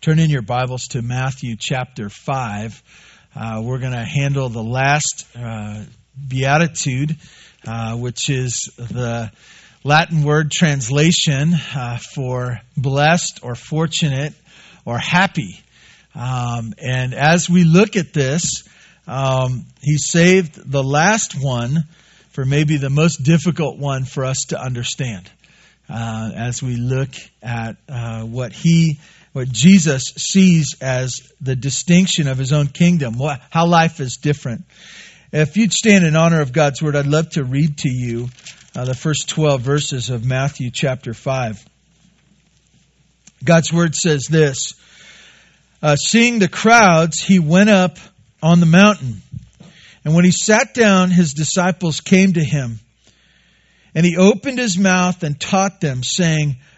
turn in your Bibles to Matthew chapter 5. Uh, we're going to handle the last uh, beatitude, uh, which is the Latin word translation uh, for blessed or fortunate or happy. Um, and as we look at this, um, he saved the last one for maybe the most difficult one for us to understand. Uh, as we look at uh, what he, what Jesus sees as the distinction of his own kingdom, how life is different. If you'd stand in honor of God's word, I'd love to read to you uh, the first 12 verses of Matthew chapter 5. God's word says this uh, Seeing the crowds, he went up on the mountain. And when he sat down, his disciples came to him. And he opened his mouth and taught them, saying,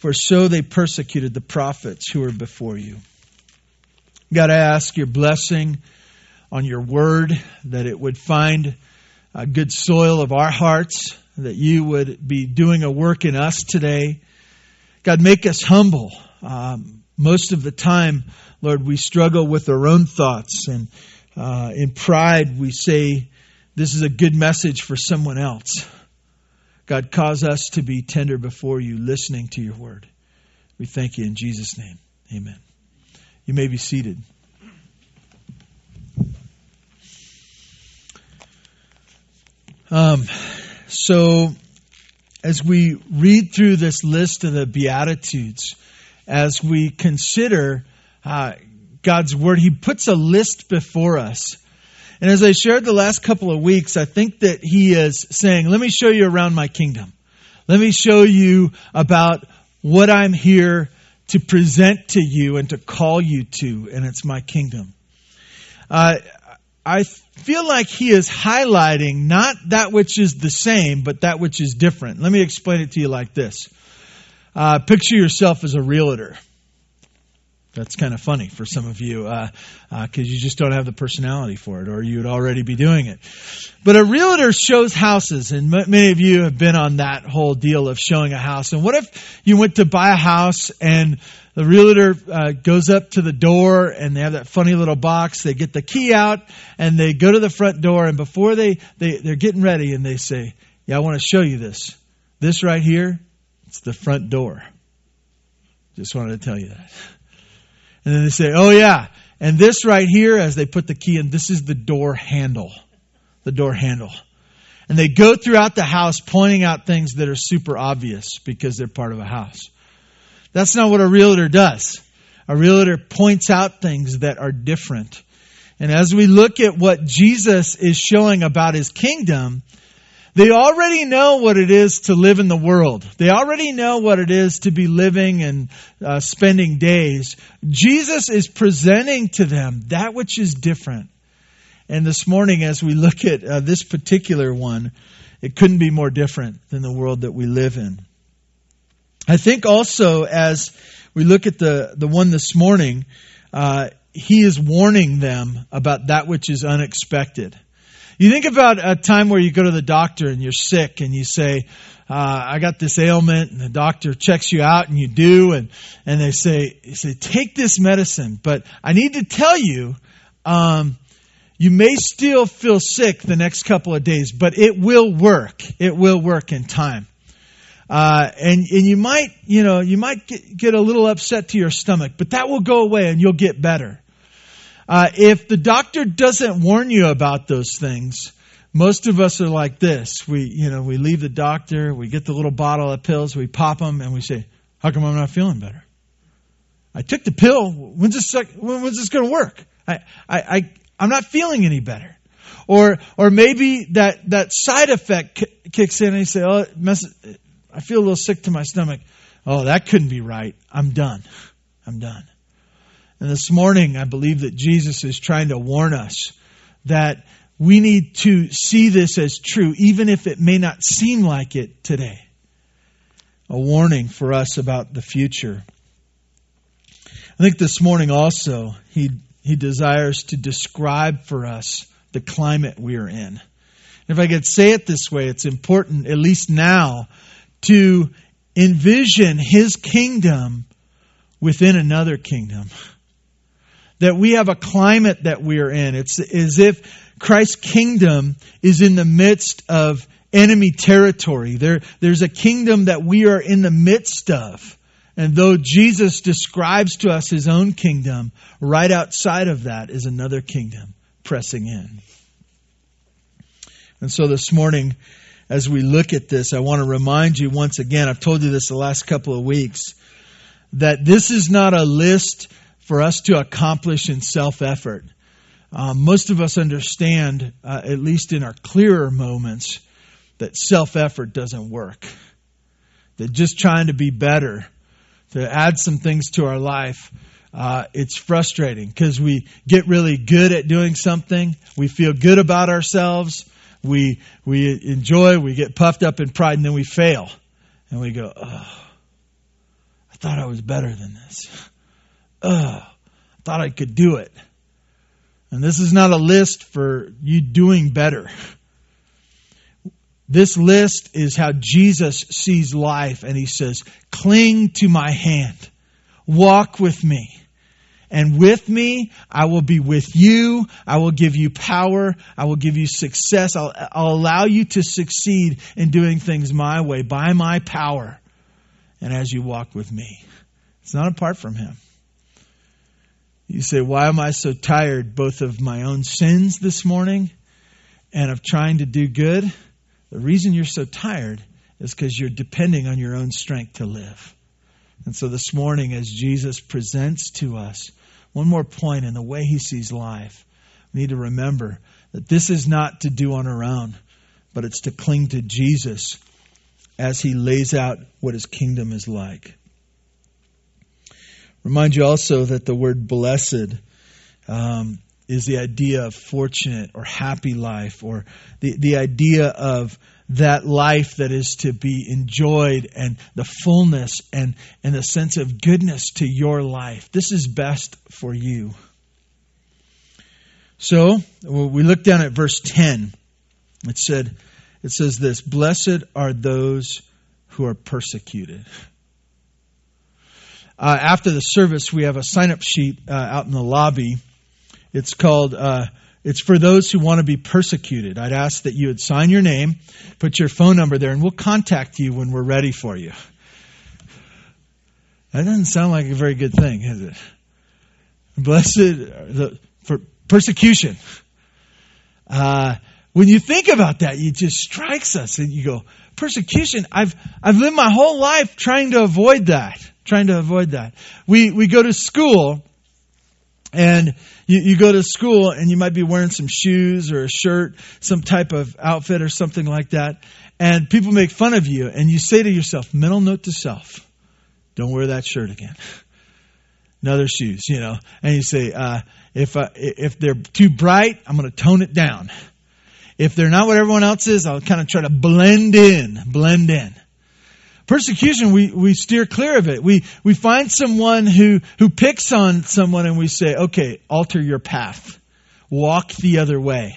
For so they persecuted the prophets who were before you. God, I ask your blessing on your word, that it would find a good soil of our hearts, that you would be doing a work in us today. God, make us humble. Um, most of the time, Lord, we struggle with our own thoughts, and uh, in pride, we say, This is a good message for someone else. God, cause us to be tender before you, listening to your word. We thank you in Jesus' name. Amen. You may be seated. Um, so, as we read through this list of the Beatitudes, as we consider uh, God's Word, He puts a list before us and as I shared the last couple of weeks, I think that he is saying, let me show you around my kingdom. Let me show you about what I'm here to present to you and to call you to, and it's my kingdom. Uh, I feel like he is highlighting not that which is the same, but that which is different. Let me explain it to you like this. Uh, picture yourself as a realtor. That's kind of funny for some of you because uh, uh, you just don't have the personality for it, or you would already be doing it. But a realtor shows houses, and m- many of you have been on that whole deal of showing a house. And what if you went to buy a house and the realtor uh, goes up to the door and they have that funny little box. They get the key out and they go to the front door, and before they, they they're getting ready, and they say, "Yeah, I want to show you this. This right here, it's the front door." Just wanted to tell you that. And then they say, oh yeah. And this right here, as they put the key in, this is the door handle. The door handle. And they go throughout the house pointing out things that are super obvious because they're part of a house. That's not what a realtor does. A realtor points out things that are different. And as we look at what Jesus is showing about his kingdom, they already know what it is to live in the world. They already know what it is to be living and uh, spending days. Jesus is presenting to them that which is different. And this morning, as we look at uh, this particular one, it couldn't be more different than the world that we live in. I think also, as we look at the, the one this morning, uh, he is warning them about that which is unexpected. You think about a time where you go to the doctor and you're sick and you say, uh, I got this ailment, and the doctor checks you out, and you do, and and they say, they say, take this medicine, but I need to tell you, um, you may still feel sick the next couple of days, but it will work. It will work in time. Uh, and and you might you know you might get, get a little upset to your stomach, but that will go away and you'll get better. Uh, if the doctor doesn't warn you about those things, most of us are like this. We, you know, we leave the doctor, we get the little bottle of pills, we pop them, and we say, "How come I'm not feeling better?" I took the pill. When's this? When's this going to work? I, I, I, I'm not feeling any better. Or, or maybe that, that side effect kicks in and you say, "Oh, I feel a little sick to my stomach." Oh, that couldn't be right. I'm done. I'm done. And this morning, I believe that Jesus is trying to warn us that we need to see this as true, even if it may not seem like it today. A warning for us about the future. I think this morning also, he, he desires to describe for us the climate we are in. If I could say it this way, it's important, at least now, to envision his kingdom within another kingdom that we have a climate that we are in. It's as if Christ's kingdom is in the midst of enemy territory. There, there's a kingdom that we are in the midst of. And though Jesus describes to us his own kingdom, right outside of that is another kingdom pressing in. And so this morning, as we look at this, I want to remind you once again, I've told you this the last couple of weeks, that this is not a list for us to accomplish in self effort. Um, most of us understand, uh, at least in our clearer moments, that self effort doesn't work. That just trying to be better, to add some things to our life, uh, it's frustrating because we get really good at doing something. We feel good about ourselves. We, we enjoy, we get puffed up in pride, and then we fail. And we go, oh, I thought I was better than this. Ugh, thought I could do it. And this is not a list for you doing better. This list is how Jesus sees life, and he says, Cling to my hand, walk with me. And with me, I will be with you. I will give you power. I will give you success. I'll, I'll allow you to succeed in doing things my way, by my power. And as you walk with me, it's not apart from him. You say, Why am I so tired both of my own sins this morning and of trying to do good? The reason you're so tired is because you're depending on your own strength to live. And so this morning, as Jesus presents to us one more point in the way he sees life, we need to remember that this is not to do on our own, but it's to cling to Jesus as he lays out what his kingdom is like. Remind you also that the word blessed um, is the idea of fortunate or happy life, or the, the idea of that life that is to be enjoyed and the fullness and, and the sense of goodness to your life. This is best for you. So, we look down at verse 10. It said, it says this, blessed are those who are persecuted. Uh, after the service, we have a sign up sheet uh, out in the lobby. It's called, uh, it's for those who want to be persecuted. I'd ask that you would sign your name, put your phone number there, and we'll contact you when we're ready for you. That doesn't sound like a very good thing, is it? Blessed the, for persecution. Uh, when you think about that, it just strikes us and you go, persecution, I've, I've lived my whole life trying to avoid that trying to avoid that. We, we go to school, and you, you go to school, and you might be wearing some shoes or a shirt, some type of outfit or something like that, and people make fun of you, and you say to yourself, mental note to self, don't wear that shirt again. Another shoes, you know, and you say, uh, if uh, if they're too bright, I'm going to tone it down. If they're not what everyone else is, I'll kind of try to blend in, blend in. Persecution, we, we steer clear of it. We, we find someone who, who picks on someone and we say, okay, alter your path. Walk the other way.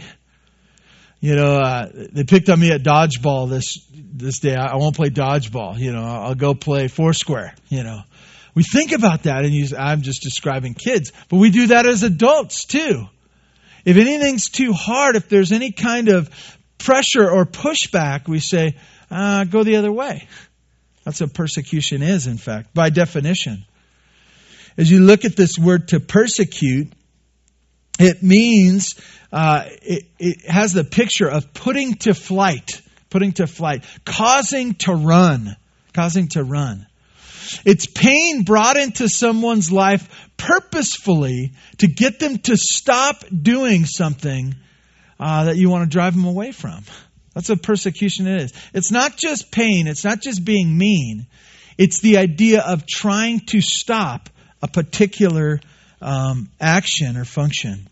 You know, uh, they picked on me at dodgeball this, this day. I, won't play dodgeball. You know, I'll go play foursquare, you know. We think about that and you, I'm just describing kids, but we do that as adults too. If anything's too hard, if there's any kind of pressure or pushback, we say, uh, go the other way. That's what persecution is, in fact, by definition. As you look at this word to persecute, It means uh, it, it has the picture of putting to flight, putting to flight, causing to run, causing to run. It's pain brought into someone's life purposefully to get them to stop doing something uh, that you want to drive them away from. That's what persecution is. It's not just pain, it's not just being mean, it's the idea of trying to stop a particular um, action or function.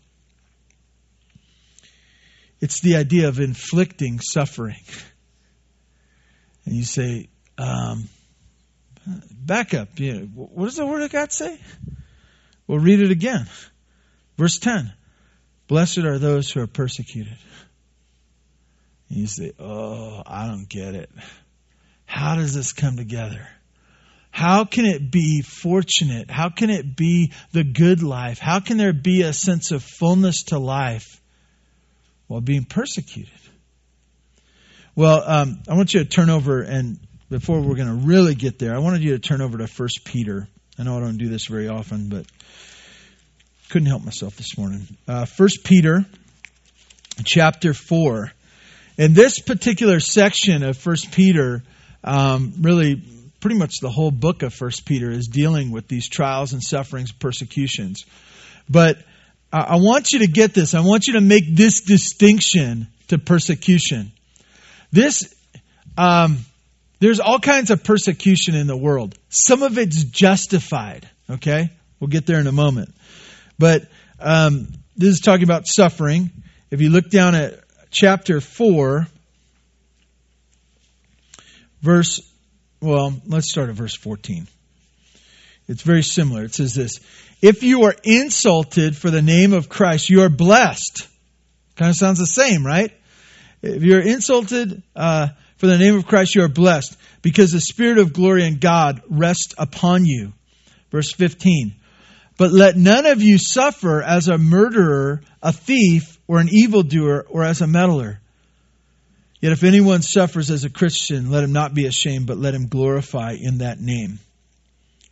It's the idea of inflicting suffering. And you say, um, back up. You know, what does the Word of God say? We'll read it again. Verse 10 Blessed are those who are persecuted. And you say, Oh, I don't get it. How does this come together? How can it be fortunate? How can it be the good life? How can there be a sense of fullness to life while being persecuted? Well, um, I want you to turn over, and before we're going to really get there, I wanted you to turn over to 1 Peter. I know I don't do this very often, but couldn't help myself this morning. Uh, 1 Peter chapter 4. And this particular section of First Peter, um, really, pretty much the whole book of First Peter is dealing with these trials and sufferings, persecutions. But I want you to get this. I want you to make this distinction to persecution. This, um, there's all kinds of persecution in the world. Some of it's justified. Okay, we'll get there in a moment. But um, this is talking about suffering. If you look down at chapter four, verse well, let's start at verse 14. It's very similar. It says this If you are insulted for the name of Christ, you are blessed. Kind of sounds the same, right? If you're insulted uh, for the name of Christ, you are blessed because the Spirit of glory and God rests upon you. Verse 15. But let none of you suffer as a murderer, a thief, or an evildoer, or as a meddler. Yet if anyone suffers as a Christian, let him not be ashamed, but let him glorify in that name.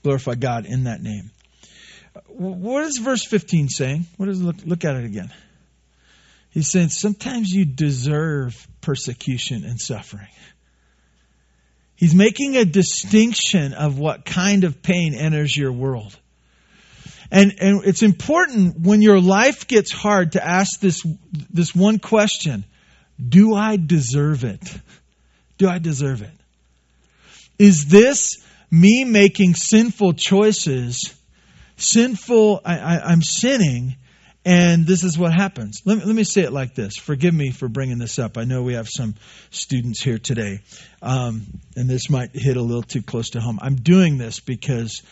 Glorify God in that name. What is verse 15 saying? What is look, look at it again. He's saying sometimes you deserve persecution and suffering. He's making a distinction of what kind of pain enters your world. And, and it's important when your life gets hard to ask this, this one question do I deserve it? Do I deserve it? Is this me making sinful choices? Sinful, I, am sinning, and this is what happens. Let me, let me say it like this. Forgive me for bringing this up. I know we have some students here today, um, and this might hit a little too close to home. I'm doing this because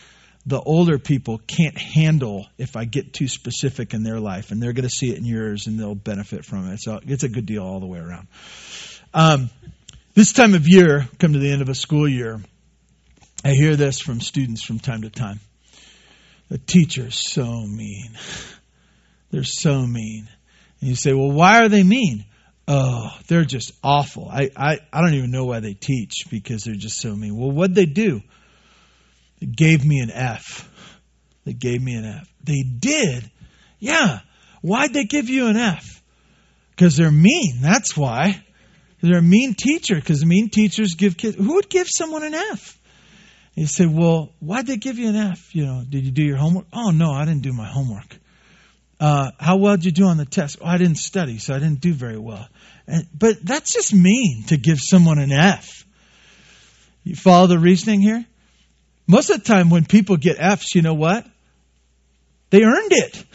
the older people can't handle if I get too specific in their life, and they're going to see it in yours, and they'll benefit from it. So it's a good deal all the way around. Um, this time of year, come to the end of a school year, I hear this from students from time to time. The teacher's so mean. They're so mean. And you say, well, why are they mean? Oh, they're just awful. I, I, I don't even know why they teach because they're just so mean. Well, what'd they do? They gave me an F. They gave me an F. They did. Yeah. Why'd they give you an F? Because they're mean. That's why. They're a mean teacher because mean teachers give kids. Who would give someone an F? And you say, well, why'd they give you an F? You know, did you do your homework? Oh, no, I didn't do my homework. Uh, how well did you do on the test? Oh, I didn't study, so I didn't do very well. And, but that's just mean to give someone an F. You follow the reasoning here? Most of the time, when people get F's, you know what? They earned it.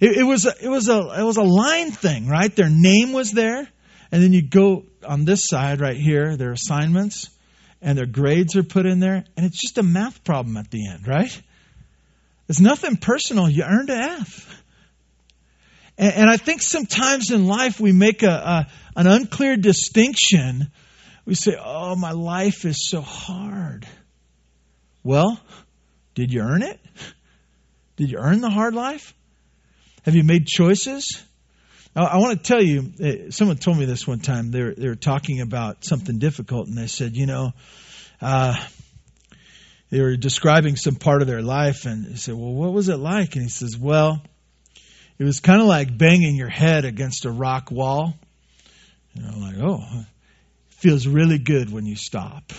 It, it was a, it was a it was a line thing, right? Their name was there, and then you go on this side right here, their assignments, and their grades are put in there, and it's just a math problem at the end, right? It's nothing personal. You earned an F. And, and I think sometimes in life we make a, a an unclear distinction. We say, "Oh, my life is so hard." Well, did you earn it? Did you earn the hard life? Have you made choices? I want to tell you, eh, someone told me this one time. They were, they were talking about something difficult, and they said, you know, uh, they were describing some part of their life, and they said, well, what was it like? And he says, well, it was kind of like banging your head against a rock wall. You know, like, oh, it feels really good when you stop.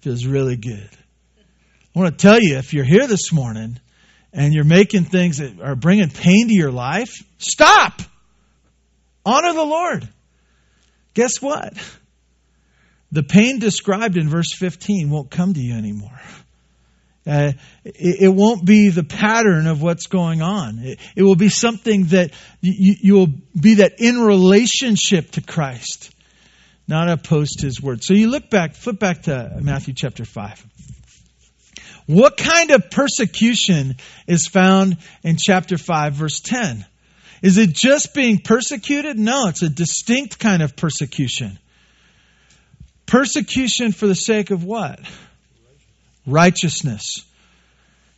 feels really good. I want to tell you if you're here this morning and you're making things that are bringing pain to your life, stop. Honor the Lord. Guess what? The pain described in verse 15 won't come to you anymore. Uh, it, it, won't be the pattern of what's going on. It, it will be something that you, you, will be that in relationship to Christ, not opposed to His Word. So you look back, flip back to Matthew chapter 5. What kind of persecution is found in chapter 5, verse 10? Is it just being persecuted? No, it's a distinct kind of persecution. Persecution for the sake of what? Righteousness.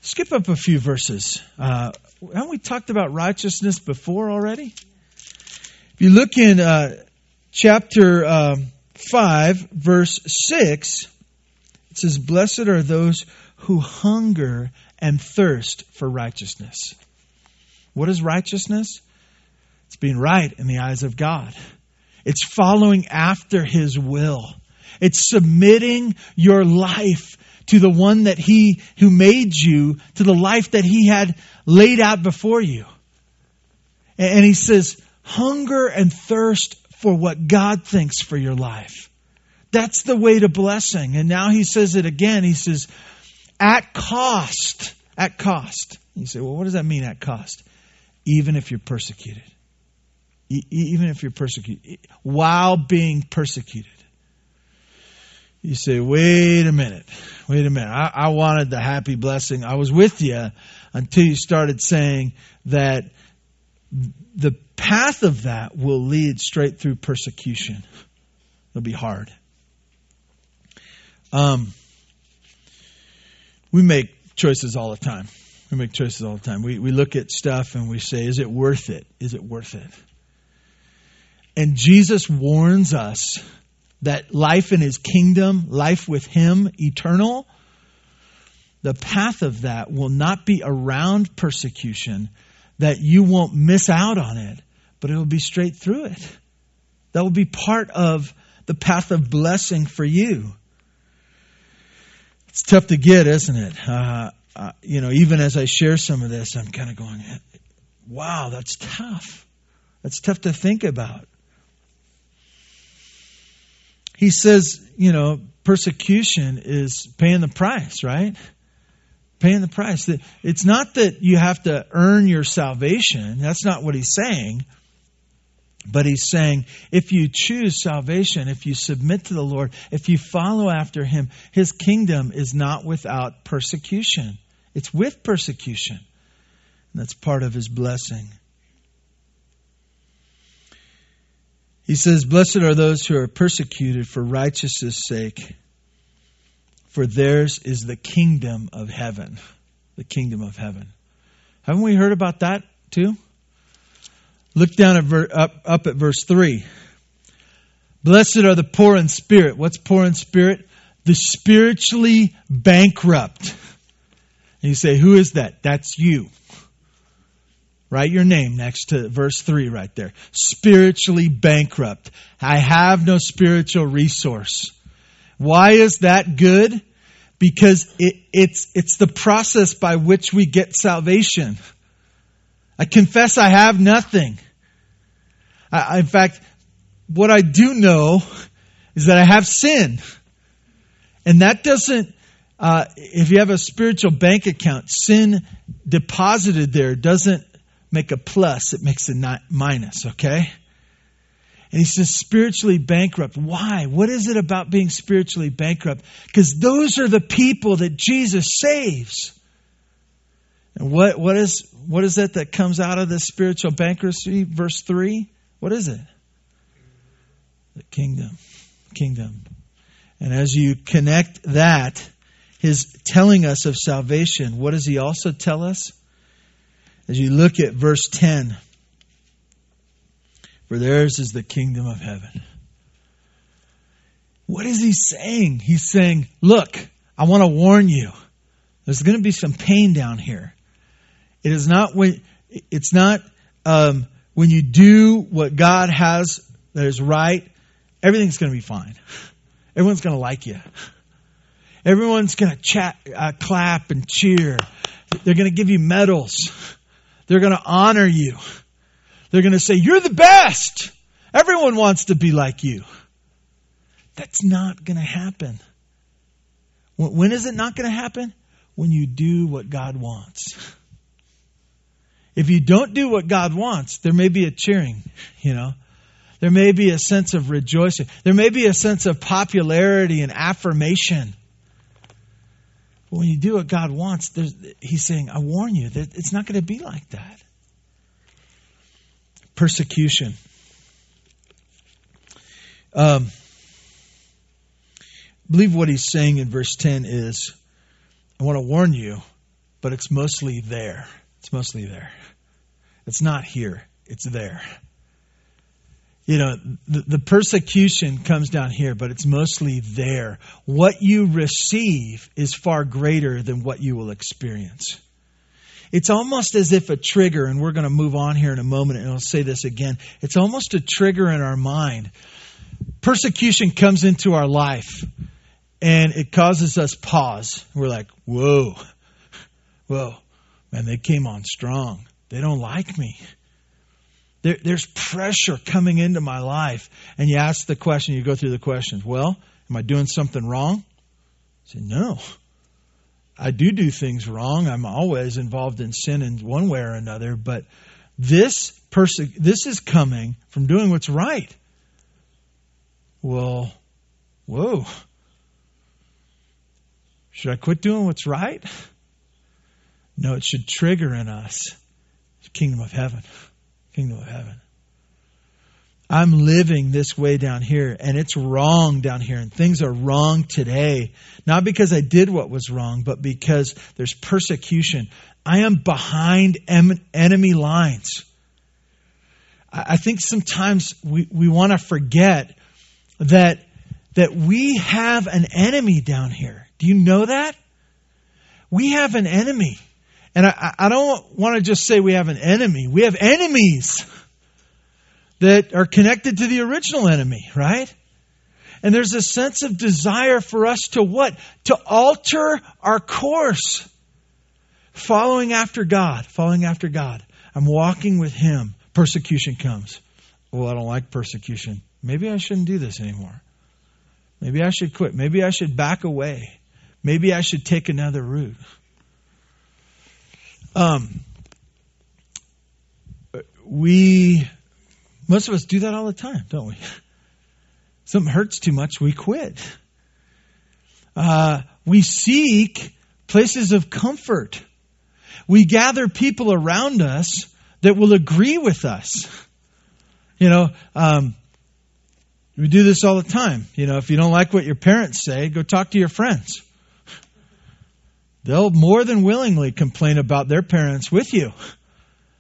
Skip up a few verses. Uh, haven't we talked about righteousness before already? If you look in uh, chapter uh, 5, verse 6, it says, Blessed are those who hunger and thirst for righteousness. What is righteousness? It's being right in the eyes of God. It's following after His will. It's submitting your life to the one that He who made you, to the life that He had laid out before you. And He says, hunger and thirst for what God thinks for your life. That's the way to blessing. And now He says it again. He says, at cost. At cost. You say, well, what does that mean at cost? Even if you're persecuted. E- even if you're persecuted. While being persecuted. You say, wait a minute. Wait a minute. I, I wanted the happy blessing. I was with you until you started saying that the path of that will lead straight through persecution. It'll be hard. Um, we make choices all the time. We make choices all the time. We, we look at stuff and we say, is it worth it? Is it worth it? And Jesus warns us that life in his kingdom, life with him, eternal, the path of that will not be around persecution, that you won't miss out on it, but it will be straight through it. That will be part of the path of blessing for you. It's tough to get, isn't it? Uh, uh, you know, even as I share some of this, I'm kind of going, wow, that's tough. That's tough to think about. He says, you know, persecution is paying the price, right? Paying the price. It's not that you have to earn your salvation. That's not what he's saying. But he's saying, if you choose salvation, if you submit to the Lord, if you follow after him, his kingdom is not without persecution. It's with persecution. And that's part of his blessing. He says, Blessed are those who are persecuted for righteousness' sake, for theirs is the kingdom of heaven. The kingdom of heaven. Haven't we heard about that too? Look down at ver, up, up at verse 3. Blessed are the poor in spirit. What's poor in spirit? The spiritually bankrupt. And you say, Who is that? That's you. Write your name next to verse 3 right there. Spiritually bankrupt. I have no spiritual resource. Why is that good? Because it, it's, it's the process by which we get salvation. I confess I have nothing. I, in fact, what I do know is that I have sin. And that doesn't, uh, if you have a spiritual bank account, sin deposited there doesn't make a plus, it makes a minus, okay? And he says, spiritually bankrupt. Why? What is it about being spiritually bankrupt? Because those are the people that Jesus saves. And what, what, is, what is it that comes out of this spiritual bankruptcy? Verse 3 what is it? The kingdom. Kingdom. And as you connect that, his telling us of salvation, what does he also tell us? As you look at verse 10, for theirs is the kingdom of heaven. What is he saying? He's saying, look, I want to warn you. There's going to be some pain down here. It is not, it's not um, when you do what God has that is right, everything's going to be fine. Everyone's going to like you. Everyone's going to chat, uh, clap and cheer. They're going to give you medals. They're going to honor you. They're going to say, You're the best. Everyone wants to be like you. That's not going to happen. When is it not going to happen? When you do what God wants. If you don't do what God wants, there may be a cheering, you know. There may be a sense of rejoicing. There may be a sense of popularity and affirmation. But when you do what God wants, He's saying, I warn you that it's not going to be like that. Persecution. Um, I believe what he's saying in verse 10 is I want to warn you, but it's mostly there. It's mostly there. It's not here, it's there. You know, the, the persecution comes down here, but it's mostly there. What you receive is far greater than what you will experience. It's almost as if a trigger, and we're going to move on here in a moment, and I'll say this again. It's almost a trigger in our mind. Persecution comes into our life, and it causes us pause. We're like, whoa, whoa, man, they came on strong. They don't like me. There, there's pressure coming into my life. And you ask the question, you go through the questions. Well, am I doing something wrong? I say, no. I do do things wrong. I'm always involved in sin in one way or another, but this person, this is coming from doing what's right. Well, whoa. Should I quit doing what's right? No, it should trigger in us kingdom of heaven kingdom of heaven. I'm living this way down here, and it's wrong down here, and things are wrong today. Not because I did what was wrong, but because there's persecution. I am behind enemy lines. I think sometimes we, we want to forget that, that we have an enemy down here. Do you know that? We have an enemy. And I, I don't want to just say we have an enemy. We have enemies that are connected to the original enemy, right? And there's a sense of desire for us to what? To alter our course. Following after God, following after God. I'm walking with Him. Persecution comes. Well, I don't like persecution. Maybe I shouldn't do this anymore. Maybe I should quit. Maybe I should back away. Maybe I should take another route. Um, we, most of us do that all the time, don't we? Something hurts too much, we quit. Uh, we seek places of comfort. We gather people around us that will agree with us. You know, um, we do this all the time. You know, if you don't like what your parents say, go talk to your friends. They'll more than willingly complain about their parents with you.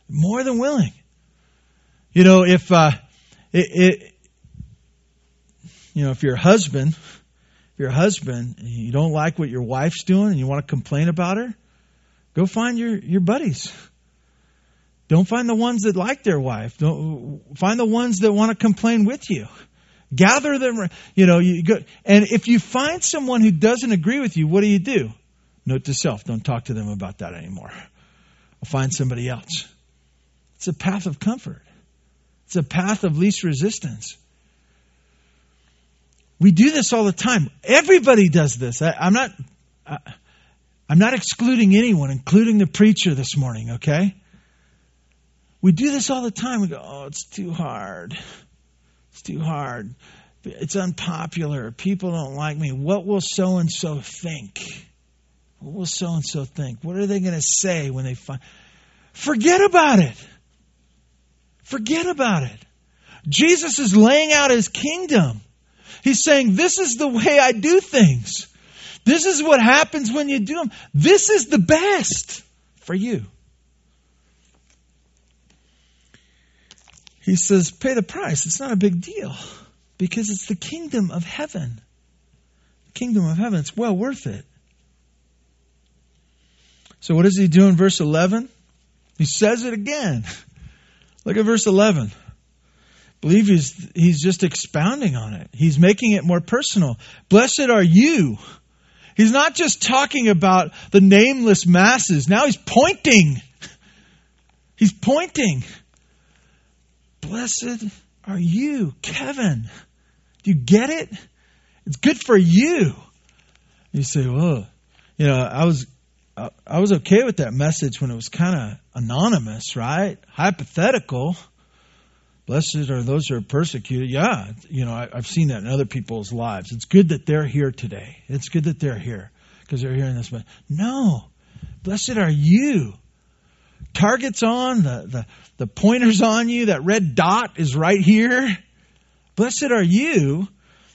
More than willing. You know, if uh, it, it, you know, if you're a husband, if you're a husband, and you don't like what your wife's doing, and you want to complain about her, go find your your buddies. Don't find the ones that like their wife. Don't find the ones that want to complain with you. Gather them. You know, you go, and if you find someone who doesn't agree with you, what do you do? Note to self, don't talk to them about that anymore. I'll find somebody else. It's a path of comfort. It's a path of least resistance. We do this all the time. Everybody does this. I, am not. I, I'm not excluding anyone, including the preacher this morning. Okay. We do this all the time. We go, "Oh, it's too hard. It's too hard. It's unpopular. People don't like me. What will so and so think?" What will so and so think? What are they going to say when they find? Forget about it. Forget about it. Jesus is laying out his kingdom. He's saying, This is the way I do things. This is what happens when you do them. This is the best for you. He says, Pay the price. It's not a big deal because it's the kingdom of heaven. The kingdom of heaven. It's well worth it. So what does he do in verse 11? He says it again. Look at verse 11. I believe he's, he's just expounding on it. He's making it more personal. Blessed are you. He's not just talking about the nameless masses. Now he's pointing. He's pointing. Blessed are you, Kevin. Do you get it? It's good for you. You say, well, you know, I was I was okay with that message when it was kind of anonymous, right? Hypothetical. Blessed are those who are persecuted. Yeah, you know, I, have seen that in other people's lives. It's good that they're here today. It's good that they're here because they're hearing this. But no, blessed are you. Target's on, the, the, the pointer's on you, that red dot is right here. Blessed are you.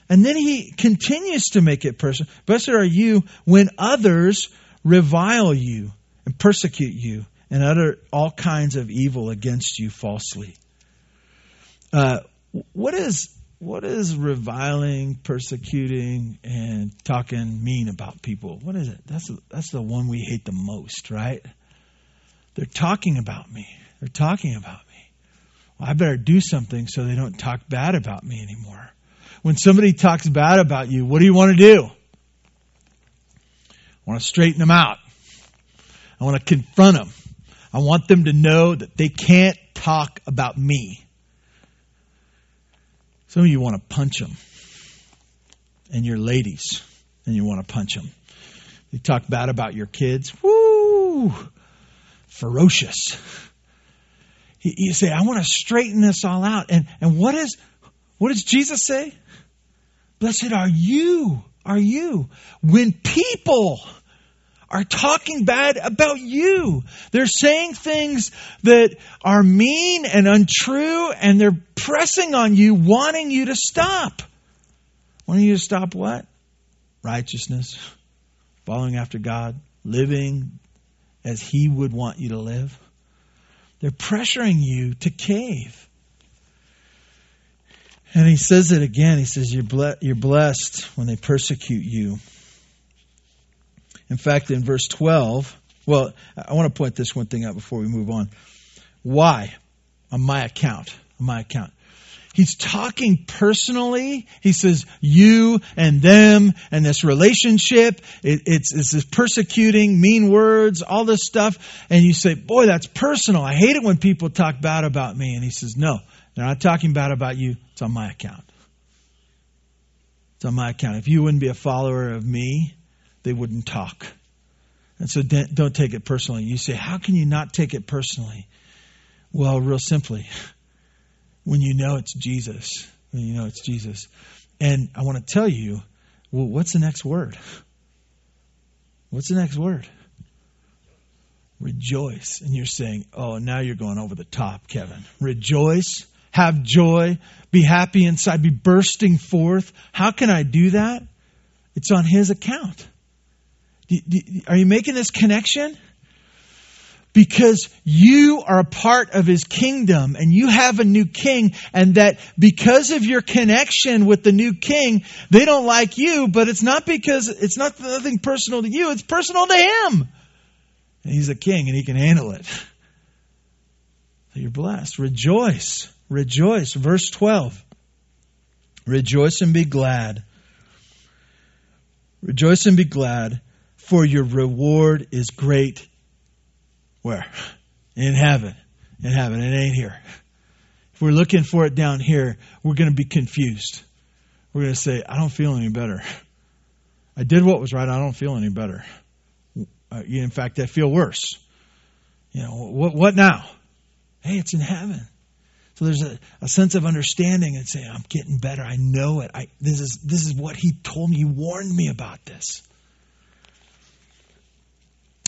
And then he continues to make it personal. Blessed are you when others revile you and persecute you and utter all kinds of evil against you falsely. Uh, what is what is reviling, persecuting, and talking mean about people? What is it? That's that's the one we hate the most, right? They're talking about me. They're talking about me. Well, I better do something so they don't talk bad about me anymore. When somebody talks bad about you, what do you want to do? I want to straighten them out. I want to confront them. I want them to know that they can't talk about me. Some of you want to punch them. And your ladies, and you want to punch them. They talk bad about your kids. Woo! Ferocious. You say, I want to straighten this all out. And, and what is, what does Jesus say? Blessed are you are you? When people are talking bad about you. They're saying things that are mean and untrue, and they're pressing on you, wanting you to stop. Wanting you to stop what? Righteousness, following after God, living as He would want you to live. They're pressuring you to cave. And he says it again. He says, You're, ble- you're blessed when they persecute you. In fact, in verse 12, well, I want to point this one thing out before we move on. Why? On my account. On my account. He's talking personally. He says, you and them and this relationship. It, it's, it's this persecuting, mean words, all this stuff. And you say, boy, that's personal. I hate it when people talk bad about me. And he says, no, they're not talking bad about you. It's on my account. It's on my account. If you wouldn't be a follower of me, they wouldn't talk. And so don't take it personally. You say, How can you not take it personally? Well, real simply, when you know it's Jesus, when you know it's Jesus. And I want to tell you, well, what's the next word? What's the next word? Rejoice. And you're saying, oh, now you're going over the top, Kevin. Rejoice have joy, be happy inside, be bursting forth. How can I do that? It's on His account. Are you making this connection? Because you are a part of His kingdom and you have a new king, and that because of your connection with the new king, they don't like you, but it's not because it's not nothing personal to you, it's personal to Him. And He's a king and He can handle it. So you're blessed. Rejoice. Rejoice. Verse 12. Rejoice and be glad. Rejoice and be glad, for your reward is great. Where? In heaven. In heaven. It ain't here. If we're looking for it down here, we're going to be confused. We're going to say, I don't feel any better. I did what was right. I don't feel any better. Uh, in fact, I feel worse. You know, what, what now? Hey, it's in heaven. So there's a, a sense of understanding and saying, I'm getting better. I know it. I, this, is, this is what he told me. He warned me about this.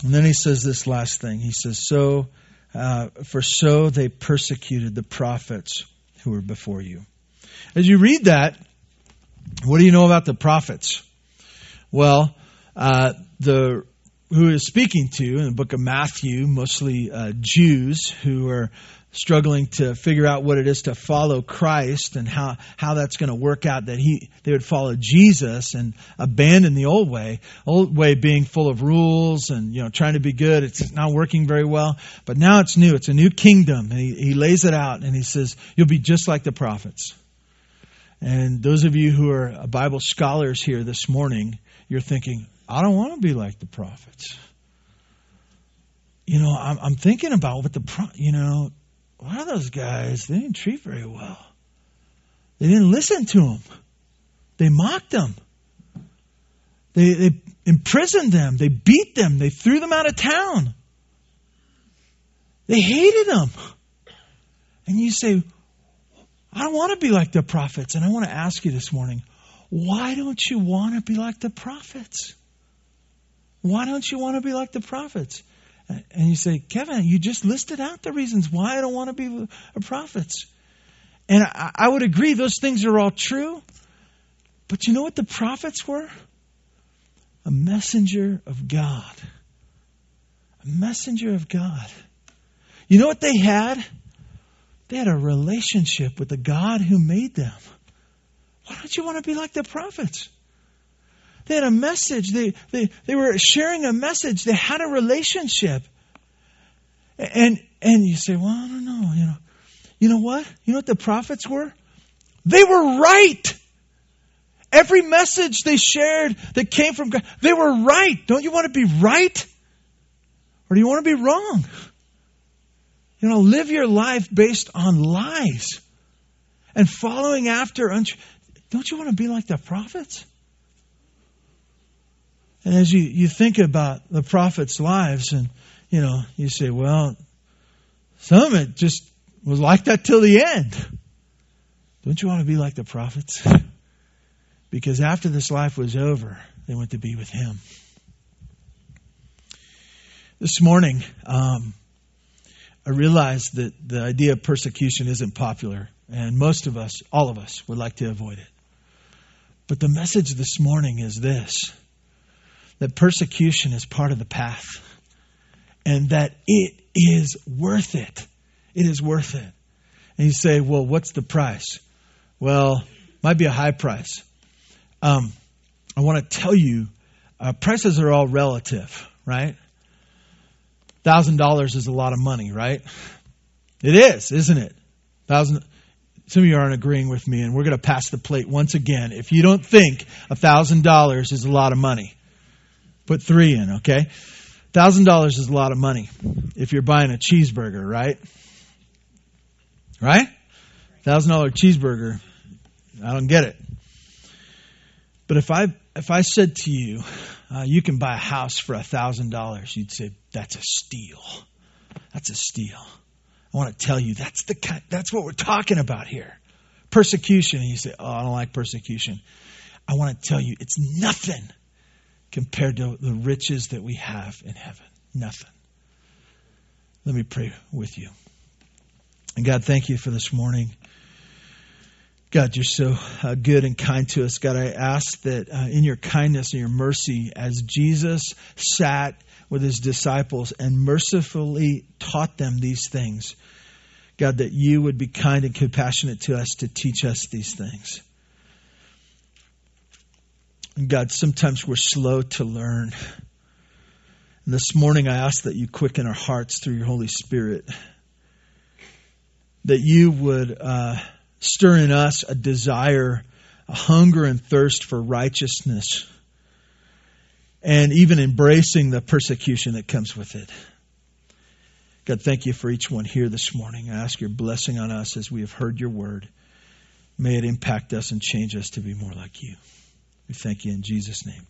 And then he says this last thing. He says, So, uh, for so they persecuted the prophets who were before you. As you read that, what do you know about the prophets? Well, uh, the who is speaking to in the book of Matthew, mostly uh, Jews who are struggling to figure out what it is to follow Christ and how, how that's going to work out that he they would follow Jesus and abandon the old way. Old way being full of rules and you know trying to be good it's not working very well. But now it's new it's a new kingdom. And he, he lays it out and he says you'll be just like the prophets. And those of you who are Bible scholars here this morning you're thinking I don't want to be like the prophets. You know, I'm, I'm, thinking about what the, you know, a lot of those guys, they didn't treat very well. They didn't listen to them. They mocked them. They, they imprisoned them. They beat them. They threw them out of town. They hated them. And you say, I want to be like the prophets. And I want to ask you this morning, why don't you want to be like the prophets? Why don't you want to be like the prophets? And you say, Kevin, you just listed out the reasons why I don't want to be a prophet. And I, I would agree, those things are all true. But you know what the prophets were? A messenger of God. A messenger of God. You know what they had? They had a relationship with the God who made them. Why don't you want to be like the prophets? They had a message. They, they, they were sharing a message. They had a relationship. And, and you say, well, I don't know, you know. You know what? You know what the prophets were? They were right. Every message they shared that came from God, they were right. Don't you want to be right? Or do you want to be wrong? You know, live your life based on lies and following after. Don't you want to be like the prophets? And as you, you think about the prophets' lives, and you know, you say, well, some of it just was like that till the end. Don't you want to be like the prophets? because after this life was over, they went to be with Him. This morning, um, I realized that the idea of persecution isn't popular, and most of us, all of us, would like to avoid it. But the message this morning is this that persecution is part of the path and that it is worth it. It is worth it. And you say, well, what's the price? Well, might be a high price. Um, I want to tell you, uh, prices are all relative, right? Thousand dollars is a lot of money, right? It is, isn't it? Thousand. Some of you aren't agreeing with me, and we're going to pass the plate once again. If you don't think a thousand dollars is a lot of money, Put three in, okay? $1,000 is a lot of money if you're buying a cheeseburger, right? Right? $1,000 cheeseburger. I don't get it. But if I if I said to you, uh, you can buy a house for $1,000, you'd say that's a steal. That's a steal. I want to tell you that's the kind, that's what we're talking about here. Persecution and you say, "Oh, I don't like persecution." I want to tell you it's nothing compared to the riches that we have in heaven. Nothing. Let me pray with you. And God, thank you for this morning. God, you're so uh, good and kind to us. God, I ask that uh, in your kindness and your mercy, as Jesus sat with his disciples and mercifully taught them these things, God, that you would be kind and compassionate to us to teach us these things. God, sometimes we're slow to learn. And this morning I ask that you quicken our hearts through your Holy Spirit. That you would uh, stir in us a desire, a hunger and thirst for righteousness, and even embracing the persecution that comes with it. God, thank you for each one here this morning. I ask your blessing on us as we have heard your word. May it impact us and change us to be more like you. We thank you in Jesus' name.